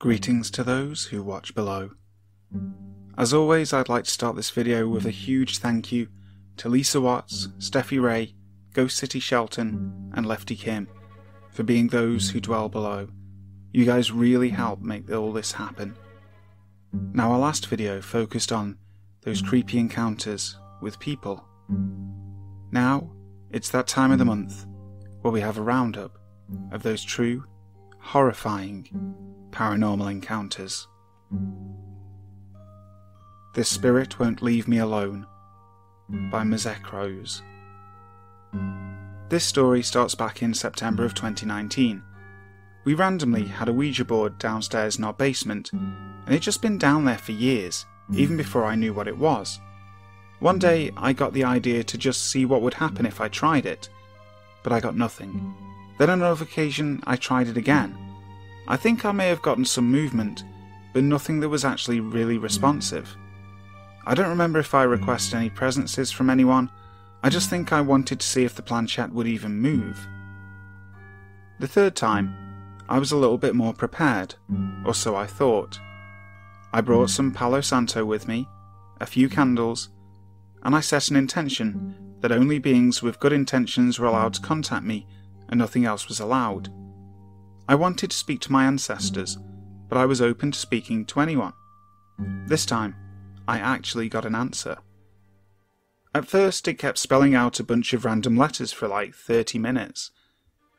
Greetings to those who watch below. As always, I'd like to start this video with a huge thank you to Lisa Watts, Steffi Ray, Ghost City Shelton, and Lefty Kim for being those who dwell below. You guys really help make all this happen. Now, our last video focused on those creepy encounters with people. Now, it's that time of the month where we have a roundup of those true, horrifying, paranormal encounters. This Spirit Won't Leave Me Alone by Mazek Rose. This story starts back in September of 2019. We randomly had a Ouija board downstairs in our basement, and it'd just been down there for years, even before I knew what it was. One day I got the idea to just see what would happen if I tried it, but I got nothing. Then on another occasion I tried it again. I think I may have gotten some movement, but nothing that was actually really responsive. I don't remember if I requested any presences from anyone, I just think I wanted to see if the planchette would even move. The third time, I was a little bit more prepared, or so I thought. I brought some Palo Santo with me, a few candles, and I set an intention that only beings with good intentions were allowed to contact me and nothing else was allowed. I wanted to speak to my ancestors, but I was open to speaking to anyone. This time, I actually got an answer. At first, it kept spelling out a bunch of random letters for like 30 minutes.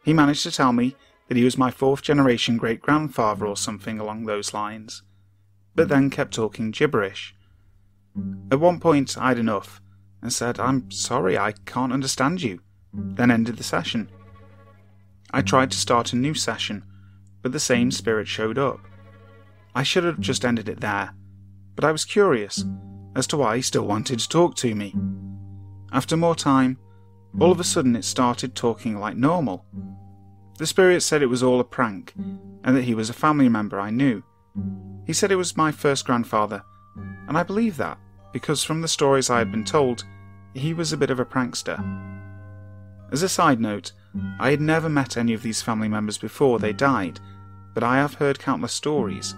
He managed to tell me that he was my fourth generation great grandfather or something along those lines, but then kept talking gibberish. At one point, I'd enough and said, I'm sorry, I can't understand you, then ended the session. I tried to start a new session, but the same spirit showed up. I should have just ended it there, but I was curious as to why he still wanted to talk to me. After more time, all of a sudden it started talking like normal. The spirit said it was all a prank and that he was a family member I knew. He said it was my first grandfather, and I believe that because from the stories I had been told, he was a bit of a prankster. As a side note, I had never met any of these family members before they died, but I have heard countless stories.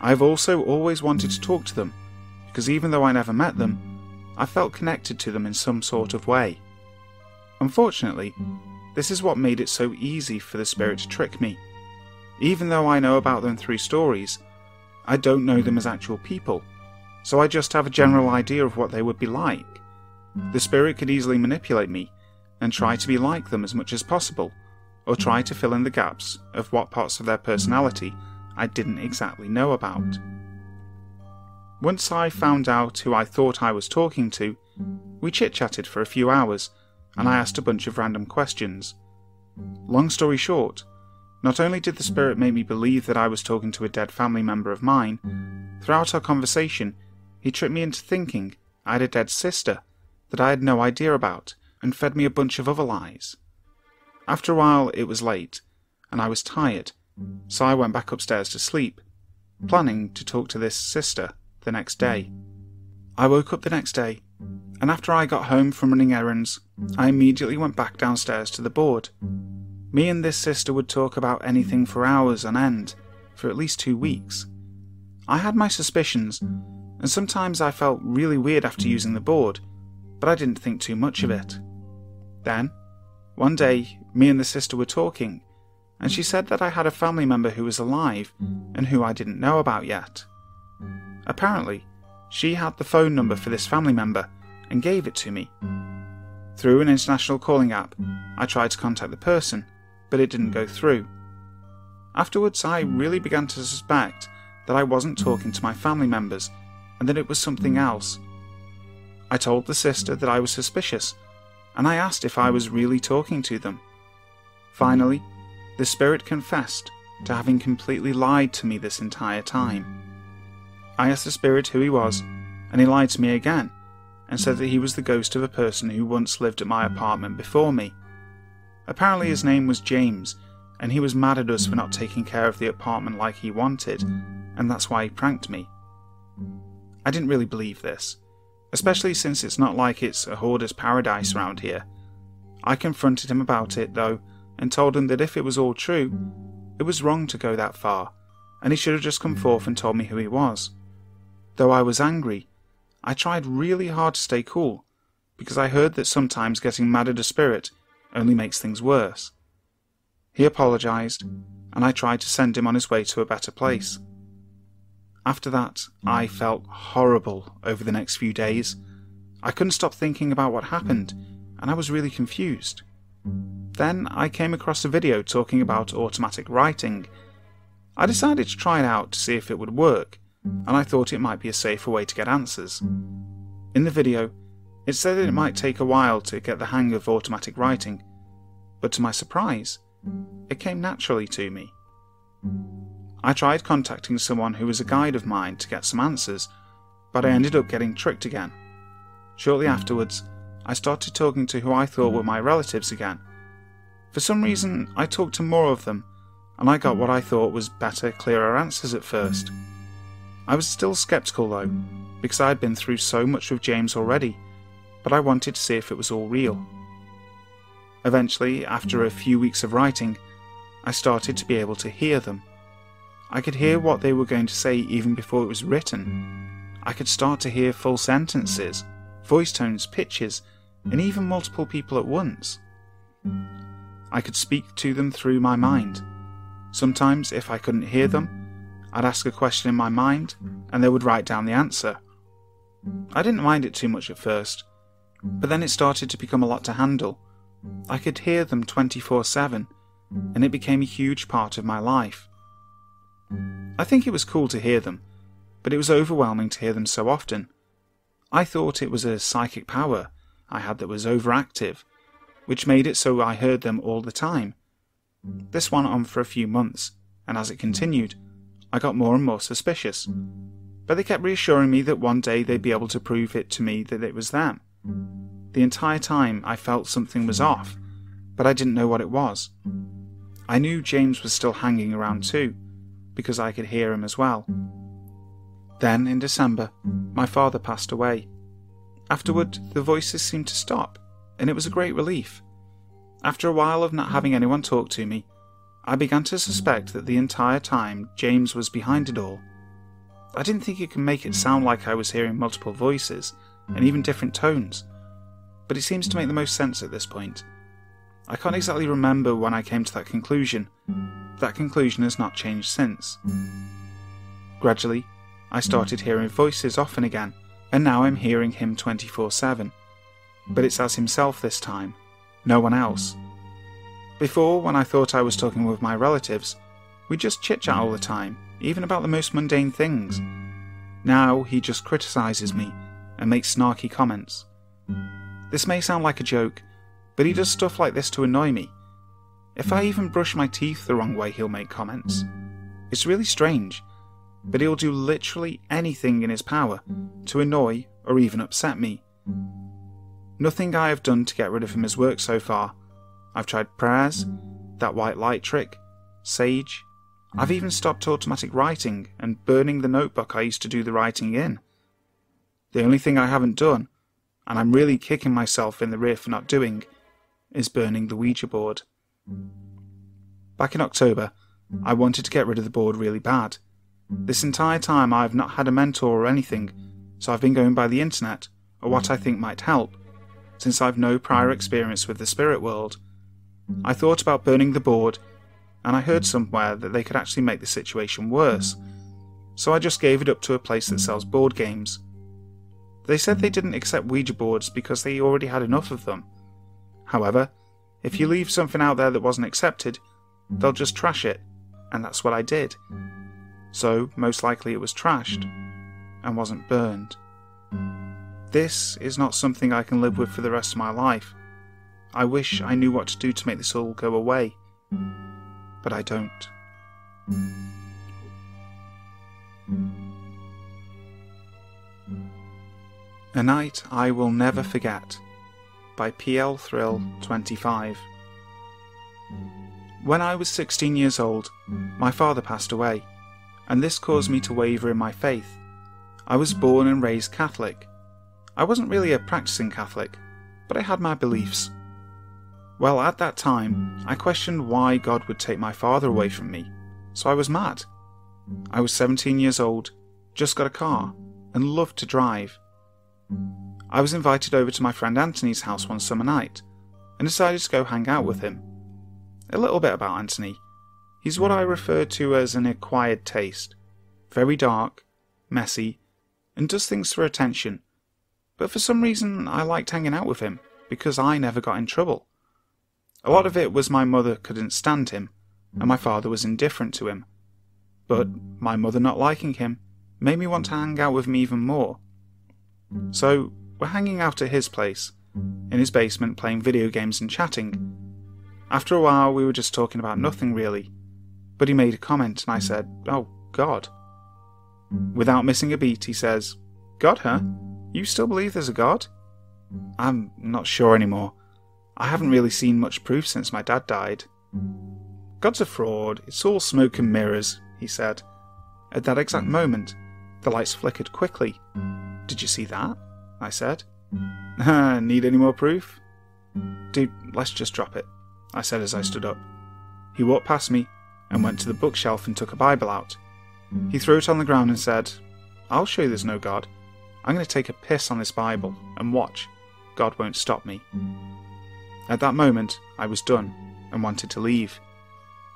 I have also always wanted to talk to them, because even though I never met them, I felt connected to them in some sort of way. Unfortunately, this is what made it so easy for the spirit to trick me. Even though I know about them through stories, I don't know them as actual people, so I just have a general idea of what they would be like. The spirit could easily manipulate me and try to be like them as much as possible, or try to fill in the gaps of what parts of their personality I didn't exactly know about. Once I found out who I thought I was talking to, we chit chatted for a few hours and I asked a bunch of random questions. Long story short, not only did the spirit make me believe that I was talking to a dead family member of mine, throughout our conversation, he tricked me into thinking I had a dead sister that I had no idea about and fed me a bunch of other lies. After a while, it was late, and I was tired, so I went back upstairs to sleep, planning to talk to this sister the next day. I woke up the next day, and after I got home from running errands, I immediately went back downstairs to the board. Me and this sister would talk about anything for hours on end, for at least two weeks. I had my suspicions, and sometimes I felt really weird after using the board, but I didn't think too much of it. Then, one day, me and the sister were talking, and she said that I had a family member who was alive and who I didn't know about yet. Apparently, she had the phone number for this family member and gave it to me. Through an international calling app, I tried to contact the person, but it didn't go through. Afterwards, I really began to suspect that I wasn't talking to my family members and that it was something else. I told the sister that I was suspicious and I asked if I was really talking to them. Finally, the spirit confessed to having completely lied to me this entire time. I asked the spirit who he was, and he lied to me again and said that he was the ghost of a person who once lived at my apartment before me. Apparently, his name was James, and he was mad at us for not taking care of the apartment like he wanted, and that's why he pranked me. I didn't really believe this, especially since it's not like it's a hoarder's paradise around here. I confronted him about it, though, and told him that if it was all true, it was wrong to go that far, and he should have just come forth and told me who he was. Though I was angry, I tried really hard to stay cool, because I heard that sometimes getting mad at a spirit only makes things worse. He apologised, and I tried to send him on his way to a better place. After that, I mm. felt horrible over the next few days. I couldn't stop thinking about what happened, and I was really confused. Then I came across a video talking about automatic writing. I decided to try it out to see if it would work, and I thought it might be a safer way to get answers. In the video, it said that it might take a while to get the hang of automatic writing, but to my surprise, it came naturally to me. I tried contacting someone who was a guide of mine to get some answers, but I ended up getting tricked again. Shortly afterwards, I started talking to who I thought were my relatives again. For some reason, I talked to more of them, and I got what I thought was better, clearer answers at first. I was still skeptical though, because I had been through so much with James already, but I wanted to see if it was all real. Eventually, after a few weeks of writing, I started to be able to hear them. I could hear what they were going to say even before it was written. I could start to hear full sentences, voice tones, pitches, and even multiple people at once. I could speak to them through my mind. Sometimes, if I couldn't hear them, I'd ask a question in my mind, and they would write down the answer. I didn't mind it too much at first, but then it started to become a lot to handle. I could hear them 24 7, and it became a huge part of my life. I think it was cool to hear them, but it was overwhelming to hear them so often. I thought it was a psychic power I had that was overactive, which made it so I heard them all the time. This went on for a few months, and as it continued, I got more and more suspicious. But they kept reassuring me that one day they'd be able to prove it to me that it was them. The entire time I felt something was off, but I didn't know what it was. I knew James was still hanging around too, because I could hear him as well. Then, in December, my father passed away. Afterward, the voices seemed to stop, and it was a great relief. After a while of not having anyone talk to me, I began to suspect that the entire time James was behind it all. I didn't think you could make it sound like I was hearing multiple voices, and even different tones, but it seems to make the most sense at this point. I can't exactly remember when I came to that conclusion. That conclusion has not changed since. Gradually, I started hearing voices often again, and now I'm hearing him 24 7. But it's as himself this time, no one else. Before, when I thought I was talking with my relatives, we just chit chat all the time, even about the most mundane things. Now he just criticises me and makes snarky comments. This may sound like a joke, but he hmm. does stuff like this to annoy me. If I hmm. even brush my teeth the wrong way, he'll make comments. It's really strange, but he'll do literally anything in his power to annoy or even upset me. Nothing I have done to get rid of him has worked so far, I've tried prayers, that white light trick, sage. I've even stopped automatic writing and burning the notebook I used to do the writing in. The only thing I haven't done, and I'm really kicking myself in the rear for not doing, is burning the Ouija board. Back in October, I wanted to get rid of the board really bad. This entire time I've not had a mentor or anything, so I've been going by the internet, or what I think might help, since I've no prior experience with the spirit world I thought about burning the board, and I heard somewhere that they could actually make the situation worse, so I just gave it up to a place that sells board games. They said they didn't accept Ouija boards because they already had enough of them. However, if you hmm. leave something out there that wasn't accepted, they'll just trash it, and that's what I did. So, most likely it was trashed and wasn't burned. This is not something I can live with for the rest of my life. I wish I knew what to do to make this all go away, but I don't. A Night I Will Never Forget by PL Thrill 25. When I was 16 years old, my father passed away, and this caused me to waver in my faith. I was born and raised Catholic. I wasn't really a practicing Catholic, but I had my beliefs. Well, at that time, I questioned why God would take my father away from me, so I was mad. I was 17 years old, just got a car, and loved to drive. I was invited over to my friend Anthony's house one summer night and decided to go hang out with him. A little bit about Anthony. He's what I refer to as an acquired taste. Very dark, messy, and does things for attention. But for some reason, I liked hanging out with him because I never got in trouble. A lot of it was my mother couldn't stand him, and my father was indifferent to him. But my mother not liking him made me want to hang out with him even more. So we're hanging out at his place, in his basement playing video games and chatting. After a while, we were just talking about nothing really, but he made a comment and I said, Oh, God. Without missing a beat, he says, God, huh? You still believe there's a God? I'm not sure anymore. I haven't really seen much proof since my dad died. God's a fraud, it's all smoke and mirrors, he said. At that exact moment, the lights flickered quickly. Did you see that? I said. Need any more proof? Dude, let's just drop it, I said as I stood up. He walked past me and went to the bookshelf and took a Bible out. He threw it on the ground and said, I'll show you there's no God. I'm going to take a piss on this Bible and watch. God won't stop me. At that moment, I was done and wanted to leave.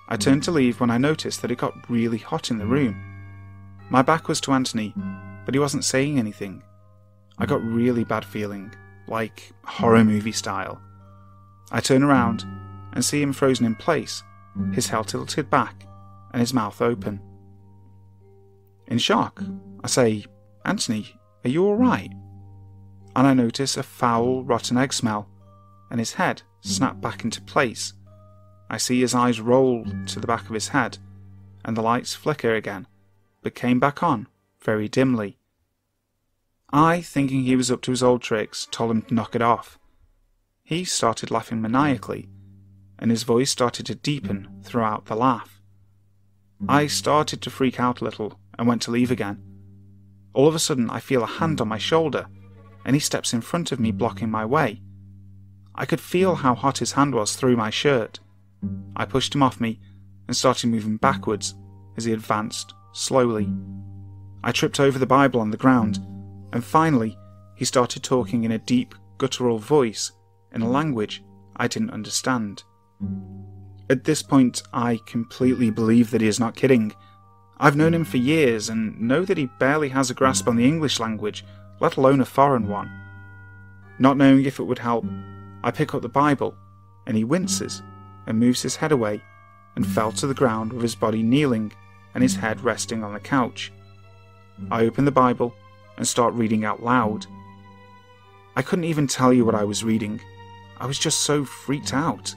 I turned to leave when I noticed that it got really hot in the room. My back was to Anthony, but he wasn't saying anything. I got really bad feeling, like horror hmm. movie style. I turn around and see him frozen in place, his head tilted back and his mouth open. In shock, I say, Anthony, are you alright? And I notice a foul, rotten egg smell, and his head snap back into place. I see his eyes roll to the back of his head, and the lights flicker again, but came back on very dimly. I, thinking he was up to his old tricks, told him to knock it off. He started laughing maniacally, and his voice started to deepen throughout the laugh. I started to freak out a little and went to leave again. All of a sudden, I feel a hand on my shoulder, and he steps in front of me, blocking my way. I could feel how hot his hand was through my shirt. I pushed him off me and started moving backwards as he advanced slowly. I tripped over the Bible on the ground and finally, he started talking in a deep, guttural voice in a language I didn't understand. At this point, I completely believe that he is not kidding. I've known him for years and know that he barely has a grasp on the English language, let alone a foreign one. Not knowing if it would help, I pick up the Bible, and he winces and moves his head away and fell to the ground with his body kneeling and his head resting on the couch. I open the Bible and start reading out loud. I couldn't even tell you what I was reading. I was just so freaked out.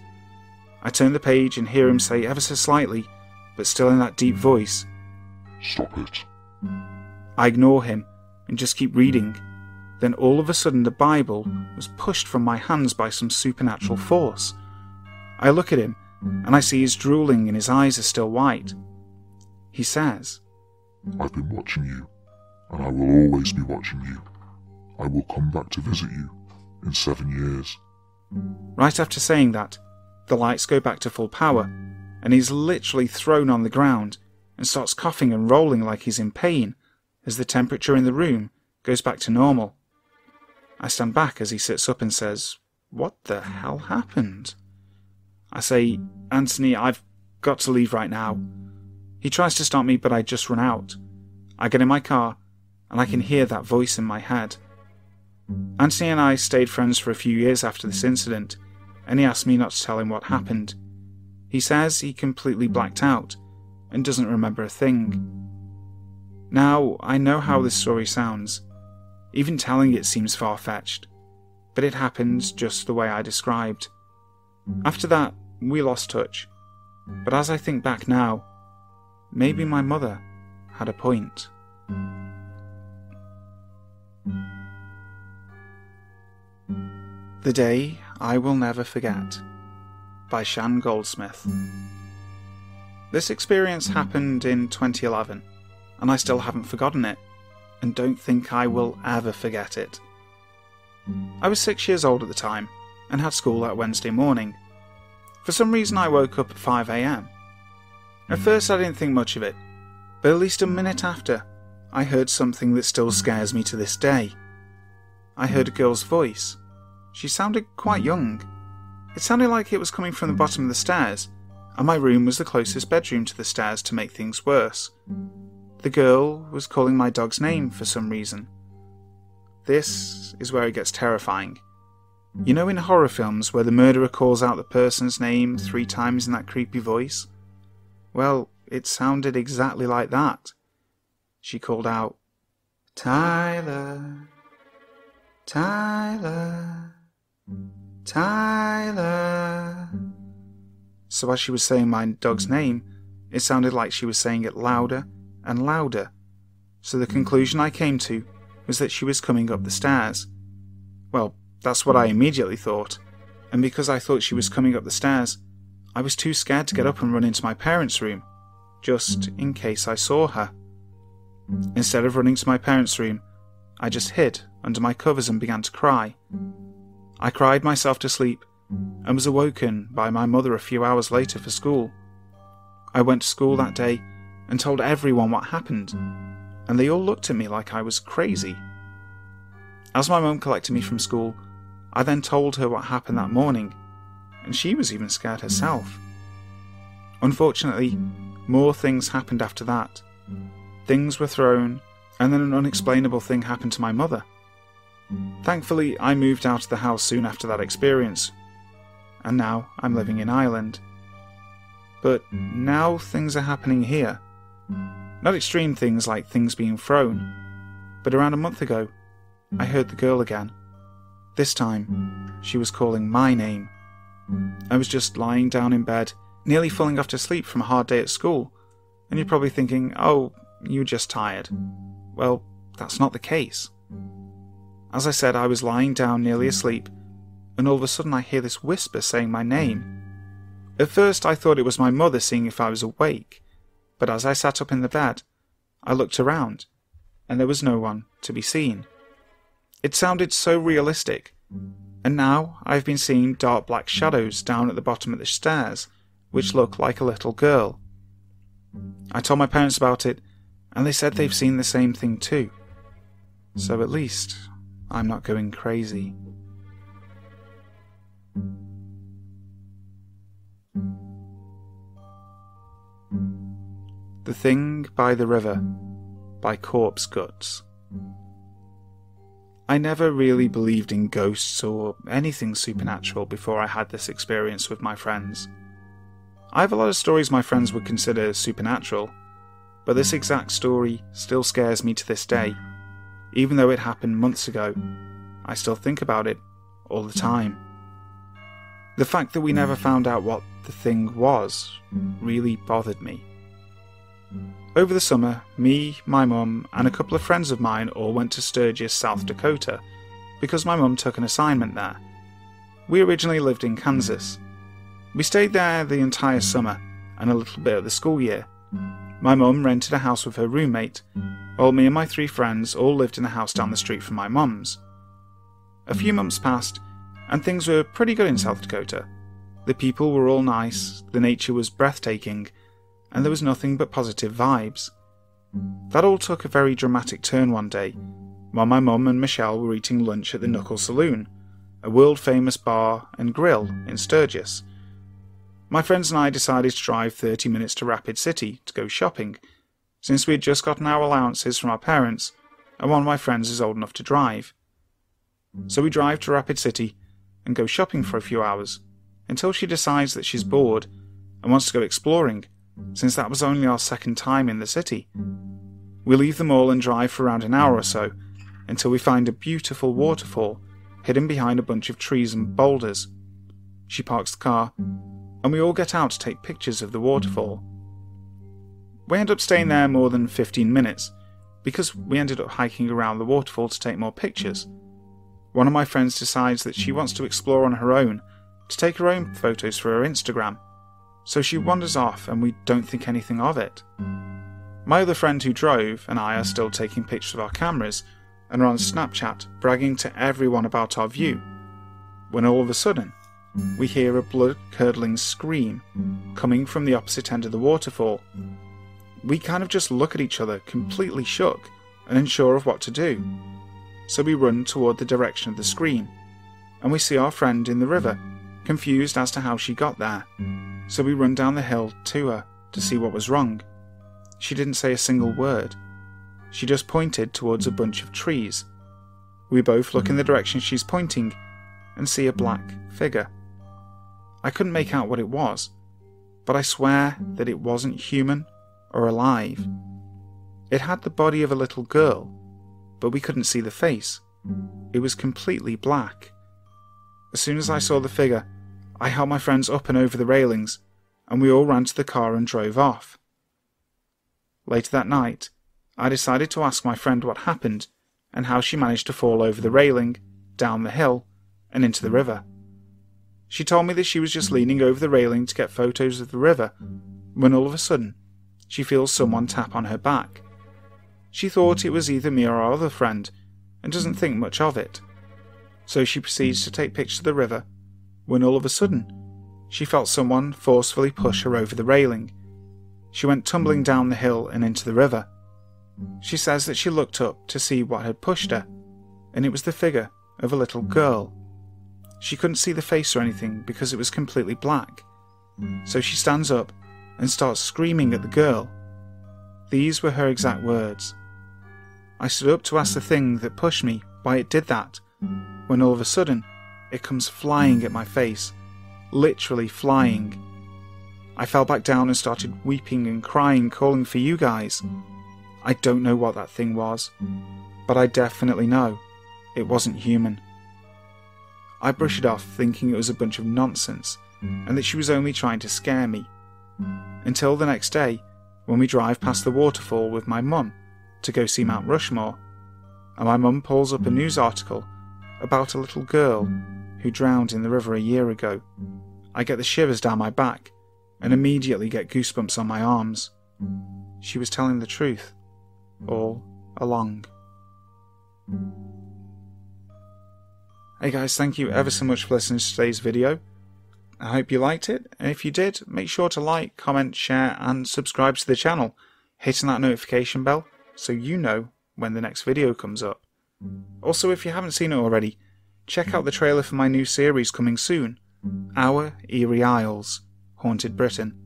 I turn the page and hear him say ever so slightly, but still in that deep voice, Stop it. I ignore him and just keep reading. Then all of a sudden, the Bible was pushed from my hands by some supernatural force. I look at him and I see he's drooling and his eyes are still white. He says, I've been watching you and I will always be watching you. I will come back to visit you in seven years. Right after saying that, the lights go back to full power, and he's literally thrown on the ground and starts coughing and rolling like he's in pain as the temperature in the room goes back to normal. I stand back as he sits up and says, What the hell happened? I say, Anthony, I've got to leave right now. He tries to stop me, but I just run out. I get in my car and I can hear that voice in my head. Anthony and I stayed friends for a few years after this incident, and he asked me not to tell him what happened. He says he completely blacked out and doesn't remember a thing. Now, I know how this story sounds. Even telling it seems far fetched, but it happened just the way I described. After that, we lost touch. But as I think back now, maybe my mother had a point. The Day I Will Never Forget by Shan Goldsmith. This experience happened in 2011, and I still haven't forgotten it, and don't think I will ever forget it. I was six years old at the time, and had school that Wednesday morning. For some reason, I woke up at 5am. At first, I didn't think much of it, But at least a minute after, I heard something that still scares me to this day. I heard a girl's voice. She sounded quite young. It sounded like it was coming from the bottom of the stairs, and my room was the closest bedroom to the stairs to make things worse. The girl was calling my dog's name for some reason. This is where it gets terrifying. You know, in horror films where the murderer calls out the person's name three times in that creepy voice? Well, it sounded exactly like that. She called out, Tyler, Tyler, Tyler. So, as she was saying my dog's name, it sounded like she was saying it louder and louder. So, the conclusion I came to was that she was coming up the stairs. Well, that's what I immediately thought, and because I thought she was coming up the stairs, I was too scared to get up and run into my parents' room, just in case I saw her. Instead of running to my parents' room, I just hid under my covers and began to cry. I cried myself to sleep and was awoken by my mother a few hours later for school. I went to school that day and told everyone what happened, and they all looked at me like I was crazy. As my mum collected me from school, I then told her what happened that morning, and she was even scared herself. Unfortunately, more things happened after that. Things were thrown, and then an unexplainable thing happened to my mother. Thankfully, I moved out of the house soon after that experience, and now I'm living in Ireland. But now things are happening here. Not extreme things like things being thrown, but around a month ago, I heard the girl again. This time, she was calling my name. I was just lying down in bed, nearly falling off to sleep from a hard day at school, and you're probably thinking, oh, you're just tired. Well, that's not the case. As I said, I was lying down nearly asleep, and all of a sudden I hear this whisper saying my name. At first I thought it was my mother seeing if I was awake, but as I sat up in the bed, I looked around, and there was no one to be seen. It sounded so realistic, and now I've been seeing dark black shadows down at the bottom of the stairs, which look like a little girl. I told my parents about it, and they said they've hmm. seen the same thing too. So hmm. at least I'm not going crazy. The Thing by the River by Corpse Guts. I never really believed in ghosts or anything supernatural before I had this experience with my friends. I have a lot of stories my friends would consider supernatural, but this hmm. exact story still scares me to this day. Even though it happened months ago, I still think about it all the hmm. time. The fact that we never hmm. found out what the thing was really bothered me. Over the summer, me, my mum, and a couple of friends of mine all went to Sturgis, South Dakota, because my mum took an assignment there. We originally lived in Kansas. We stayed there the entire summer and a little bit of the school year. My mum rented a house with her roommate, while me and my three friends all lived in a house down the street from my mum's. A few months passed, and things were pretty good in South Dakota. The people were all nice, the nature was breathtaking, and there was nothing but positive vibes. That all took a very dramatic turn one day, while my mum and Michelle were eating lunch at the Knuckle Saloon, a world famous bar and grill in Sturgis. My friends and I decided to drive 30 minutes to Rapid City to go shopping, since we had just gotten our allowances from our parents, and one of my friends is old enough to drive. So we drive to Rapid City and go shopping for a few hours, until she decides that she's bored and wants to go exploring since that was only our second time in the city. We leave the mall and drive for around an hour or so until we find a beautiful waterfall hidden behind a bunch of trees and boulders. She parks the car, and we all get out to take pictures of the waterfall. We end up staying there more than 15 minutes because we ended up hiking around the waterfall to take more pictures. One of my friends decides that she wants to explore on her own to take her own photos for her Instagram so she wanders off and we don't think anything of it. My other friend who drove and I are still taking pictures of our cameras and are on Snapchat bragging to everyone about our view, when all of a sudden we hear a blood curdling scream coming from the opposite end of the waterfall. we kind of just look at each other, completely shook and unsure of what to do. So we run toward the direction of the scream, and we see our friend in the river, confused as to how she got there. So we run down the hill to her to see what was wrong. She didn't say a single word. She just pointed towards a bunch of trees. We both look in the direction she's pointing and see a black figure. I couldn't make out what it was, but I swear that it wasn't human or alive. It had the body of a little girl, but we couldn't see the face. It was completely black. As soon as I saw the figure, I held my friends up and over the railings, and we all ran to the car and drove off. Later that night, I decided to ask my friend what happened and how she managed to fall over the railing, down the hill, and into the river. She told me that she was just hmm. leaning over the railing to get photos of the river when all of a sudden she feels someone tap on her back. She thought it hmm. was either me or our other friend and doesn't think much of it. So she proceeds to take pictures of the river when all of a sudden she felt someone forcefully push her over the railing. She went tumbling hmm. down the hill and into the river. She says that she looked up to see what had pushed her, and it was the figure of a little girl. She couldn't see the face or anything because it was completely black. So she stands up and starts screaming at the girl. These were her exact words. I stood up to ask the thing that pushed me why it did that, when all of a sudden it comes flying at my face, literally flying. I fell back down and started weeping and crying, calling for you guys. I don't know what that thing was, but I definitely know it wasn't human. I brushed it hmm. off, thinking it was a bunch of nonsense and that she was only trying to scare me. Until the next day, when we drive past the waterfall with my mum to go see Mount Rushmore, and my mum pulls up a news article about a little girl who drowned in the river a year ago. I get the shivers down my back and immediately get goosebumps on my arms. She was telling the truth all along. Hey guys, thank you ever so much for listening to today's video. I hope you liked it, and if you did, make sure to like, comment, share, and subscribe to the channel, hitting that notification bell so you know when the next video comes up. Also, if you haven't seen it already, check out the trailer for my new series coming soon Our Eerie Isles Haunted Britain.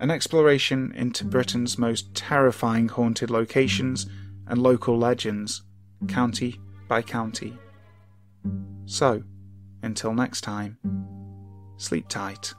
An exploration into Britain's most terrifying haunted locations and local legends, county by county. So, until next time. Sleep tight.